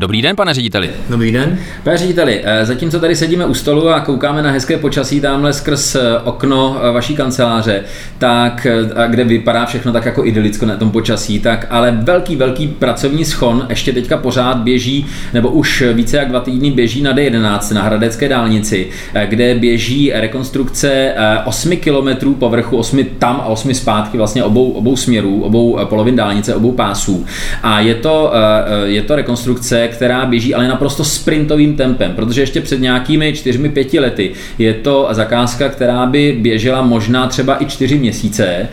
Dobrý den, pane řediteli. Dobrý den. Pane řediteli, eh, zatímco tady sedíme u stolu a koukáme na hezké počasí tamhle skrz eh, okno eh, vaší kanceláře, tak, kde vypadá všechno tak jako idylicko na tom počasí, tak ale velký, velký pracovní schon ještě teďka pořád běží, nebo už více jak dva týdny běží na D11 na Hradecké dálnici, kde běží rekonstrukce 8 kilometrů povrchu, 8 tam a 8 zpátky vlastně obou, obou směrů, obou polovin dálnice, obou pásů. A je to, je to rekonstrukce, která běží ale naprosto sprintovým tempem, protože ještě před nějakými čtyřmi, pěti lety je to zakázka, která by běžela možná třeba i čtyři měsíce. E,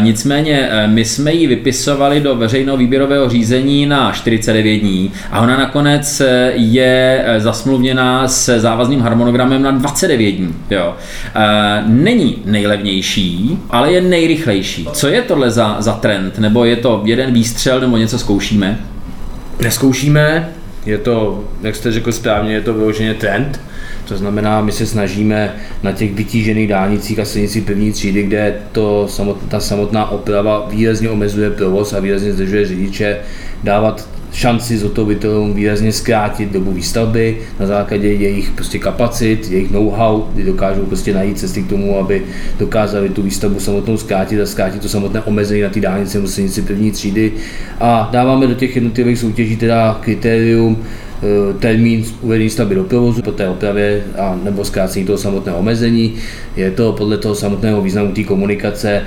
nicméně e, my jsme ji vypisovali do veřejného výběrového řízení na 49 dní a ona nakonec e, je zasmluvněná se závazným harmonogramem na 29 dní. Jo. Není nejlevnější, ale je nejrychlejší. Co je tohle za, za trend? Nebo je to jeden výstřel, nebo něco zkoušíme? Neskoušíme, je to, jak jste řekl správně, je to vyloženě trend, to znamená, my se snažíme na těch vytížených dálnicích a silnicích první třídy, kde to samotná, ta samotná oprava výrazně omezuje provoz a výrazně zdržuje řidiče, dávat šanci zhotovitelům výrazně zkrátit dobu výstavby na základě jejich prostě kapacit, jejich know-how, kdy dokážou prostě najít cesty k tomu, aby dokázali tu výstavbu samotnou zkrátit a zkrátit to samotné omezení na ty dálnice nebo silnici první třídy. A dáváme do těch jednotlivých soutěží teda kritérium, termín uvedení stavby do provozu po té opravě a nebo zkrácení toho samotného omezení. Je to podle toho samotného významu té komunikace,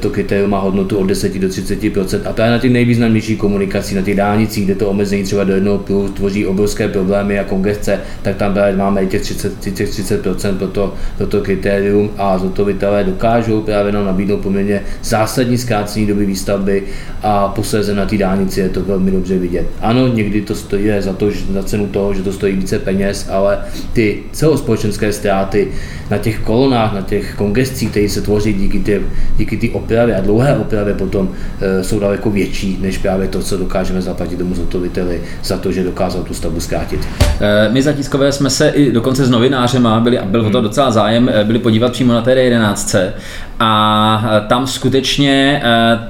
to kritérium má hodnotu od 10 do 30% a právě na těch nejvýznamnějších komunikacích, na těch dálnicích, kde to omezení třeba do jednoho pruhu tvoří obrovské problémy a kongesce, tak tam právě máme i těch 30, těch 30 pro to, pro to kritérium a zhotovitelé dokážou právě nám nabídnout poměrně zásadní zkrácení doby výstavby a posléze na té dálnici je to velmi dobře vidět. Ano, někdy to stojí za to, že za cenu toho, že to stojí více peněz, ale ty celospolečenské ztráty na těch kolonách, na těch kongescích, které se tvoří díky té díky opravě a dlouhé opravě potom e, jsou daleko větší, než právě to, co dokážeme zaplatit tomu zhotoviteli za to, že dokázal tu stavbu zkrátit. E, my za tiskové jsme se i dokonce s novinářema, byli, byl o to hmm. docela zájem, eh, byli podívat přímo na té 11 a tam skutečně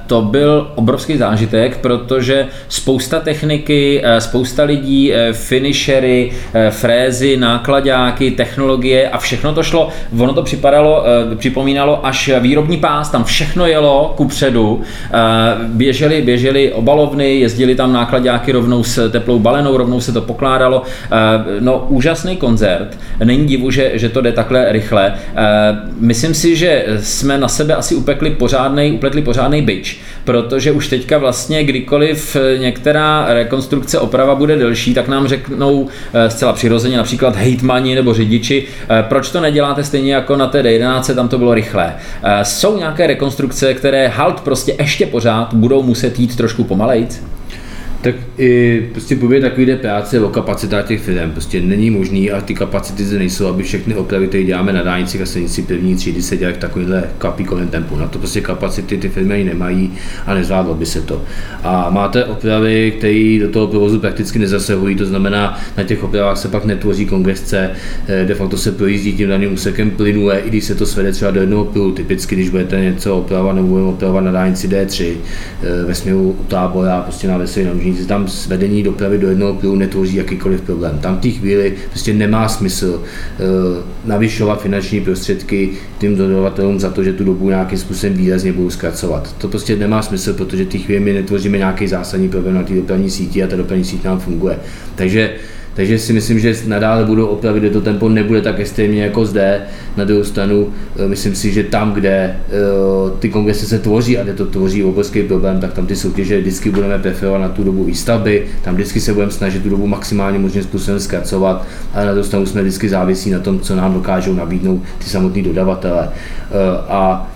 to byl obrovský zážitek, protože spousta techniky, spousta lidí, finishery, frézy, nákladáky, technologie a všechno to šlo, ono to připadalo, připomínalo až výrobní pás, tam všechno jelo ku předu, běželi, běželi obalovny, jezdili tam nákladáky rovnou s teplou balenou, rovnou se to pokládalo, no úžasný koncert, není divu, že, že to jde takhle rychle. Myslím si, že jsme na sebe asi upekli pořádnej, upletli pořádný byč, protože už teďka vlastně kdykoliv některá rekonstrukce oprava bude delší, tak nám řeknou eh, zcela přirozeně například hejtmani nebo řidiči, eh, proč to neděláte stejně jako na té D11, tam to bylo rychlé. Eh, jsou nějaké rekonstrukce, které halt prostě ještě pořád budou muset jít trošku pomalejc? Tak i prostě bude takovýhle práce o kapacitách těch firm. Prostě není možný a ty kapacity zde nejsou, aby všechny opravy, které děláme na dálnicích a silnici první třídy se dělají v takovýhle kapíkovém tempu. Na to prostě kapacity ty firmy nemají a nezvládlo by se to. A máte opravy, které do toho provozu prakticky nezasahují, to znamená, na těch opravách se pak netvoří kongresce, eh, de facto se projíždí tím daným úsekem plynule, i když se to svede třeba do jednoho pruhu. Typicky, když budete něco opravovat nebo opravovat na dálnici D3 eh, ve směru u tábora, prostě na veselý nic tam svedení dopravy do jednoho pruhu netvoří jakýkoliv problém. Tam v té chvíli prostě nemá smysl uh, navyšovat finanční prostředky tím dodavatelům za to, že tu dobu nějakým způsobem výrazně budou zkracovat. To prostě nemá smysl, protože v té chvíli my netvoříme nějaký zásadní problém na té dopravní síti a ta dopravní síť nám funguje. Takže takže si myslím, že nadále budou opravy, kde to tempo nebude tak extrémně jako zde. Na druhou stranu, eh, myslím si, že tam, kde eh, ty kongresy se tvoří a kde to tvoří obrovský problém, tak tam ty soutěže vždycky budeme preferovat na tu dobu výstavby, tam vždycky se budeme snažit tu dobu maximálně možným způsobem zkracovat, ale na druhou stranu jsme vždycky závisí na tom, co nám dokážou nabídnout ty samotní dodavatele. Eh, a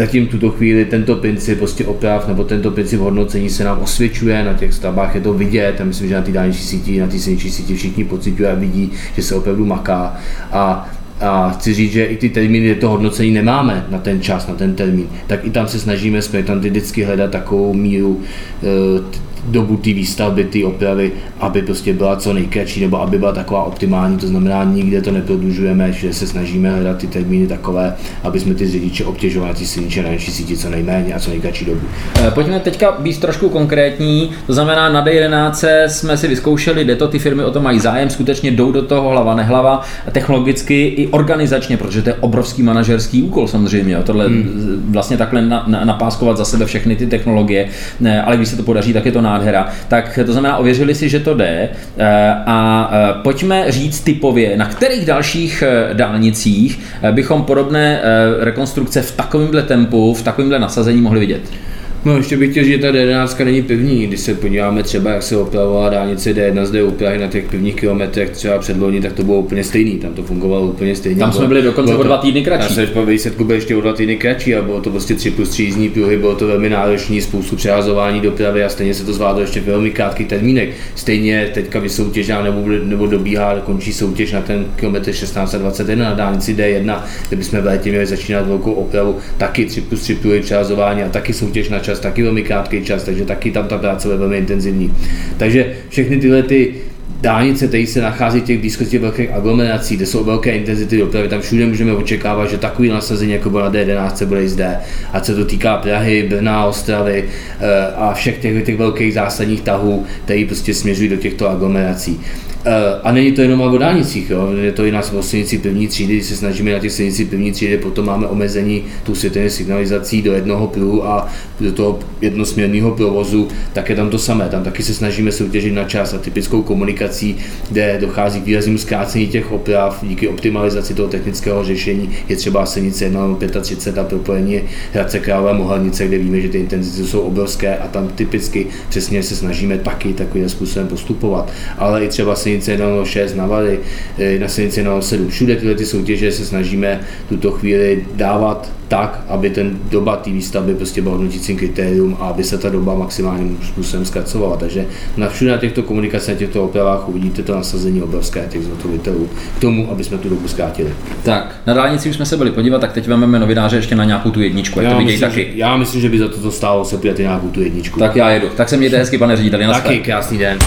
zatím tuto chvíli tento princip prostě oprav nebo tento princip hodnocení se nám osvědčuje na těch stavbách, je to vidět a myslím, že na té dálniční síti, na té silniční síti všichni pocitují a vidí, že se opravdu maká. A a chci říct, že i ty termíny, kde to hodnocení nemáme na ten čas, na ten termín, tak i tam se snažíme jsme tam vždycky hledat takovou míru dobu té výstavby, ty opravy, aby prostě byla co nejkratší, nebo aby byla taková optimální, to znamená, nikde to neprodlužujeme, že se snažíme hledat ty termíny takové, aby jsme ty řidiče obtěžovali ty silniče na naší síti co nejméně a co nejkratší dobu. Eh, pojďme teďka být trošku konkrétní, to znamená na D11 jsme si vyzkoušeli, kde to ty firmy o to mají zájem, skutečně jdou do toho hlava nehlava, technologicky i organizačně, protože to je obrovský manažerský úkol samozřejmě, tohle hmm. vlastně takhle na, na, napáskovat za sebe všechny ty technologie, ne, ale když se to podaří, tak je to nádhera. Tak to znamená, ověřili si, že to jde eh, a eh, pojďme říct typově, na kterých dalších eh, dálnicích bychom podobné rekonstrukce v takovémhle tempu, v takovémhle nasazení mohli vidět. No ještě bych chtěl, že ta D11 není pevní. Když se podíváme třeba, jak se opravovala dálnice D1 zde u Prahy na těch prvních kilometrech třeba před loni, tak to bylo úplně stejný. Tam to fungovalo úplně stejně. Tam jsme byli dokonce o dva týdny kratší. Tam se výsledku byl ještě o dva týdny kratší a bylo to prostě 3 plus 3 jízdní pruhy, bylo to velmi náročné, spoustu přehazování dopravy a stejně se to zvládlo ještě v velmi krátkých termínech. Stejně teďka vysoutěžá nebo, nebo dobíhá, končí soutěž na ten kilometr 16 a 21 na dálnici D1, kde bychom v létě měli začínat velkou opravu, taky 3 plus 3 pruhy přehazování a taky soutěž na čas, taky velmi krátký čas, takže taky tam ta práce je velmi intenzivní. Takže všechny tyhle ty dálnice, které se nachází v těch blízkosti velkých aglomerací, kde jsou velké intenzity dopravy, tam všude můžeme očekávat, že takový nasazení jako bylo na D11 bude i zde. A co to týká Prahy, Brna, Ostravy eh, a všech těch, těch velkých zásadních tahů, které prostě směřují do těchto aglomerací. Eh, a není to jenom o dálnicích, jo? je to i na silnici první třídy, když se snažíme na těch silnici první třídy, potom máme omezení tu světelnou signalizací do jednoho pruhu a do toho jednosměrného provozu, tak je tam to samé. Tam taky se snažíme soutěžit na čas a typickou komunikací, kde dochází k výraznému zkrácení těch oprav díky optimalizaci toho technického řešení, je třeba silnice 1 35 a propojení Hradce Králové Mohelnice, kde víme, že ty intenzity jsou obrovské a tam typicky přesně se snažíme taky takovým způsobem postupovat. Ale i třeba silnice 106 na Vary, eh, na silnici 107. Všude tyhle ty soutěže se snažíme tuto chvíli dávat tak, aby ten doba té výstavby prostě byl hodnotícím kritérium a aby se ta doba maximálním způsobem zkracovala. Takže na všude na těchto komunikacích, na těchto opravách uvidíte to nasazení obrovské těch zhotovitelů k tomu, aby jsme tu dobu zkrátili. Tak, na dálnici už jsme se byli podívat, tak teď vezmeme novináře ještě na nějakou tu jedničku, já to myslím, taky. Že, já myslím, že by za to stálo se podívat nějakou tu jedničku. Tak já jedu. Tak se mějte hezky, pane řediteli. Taky krásný den.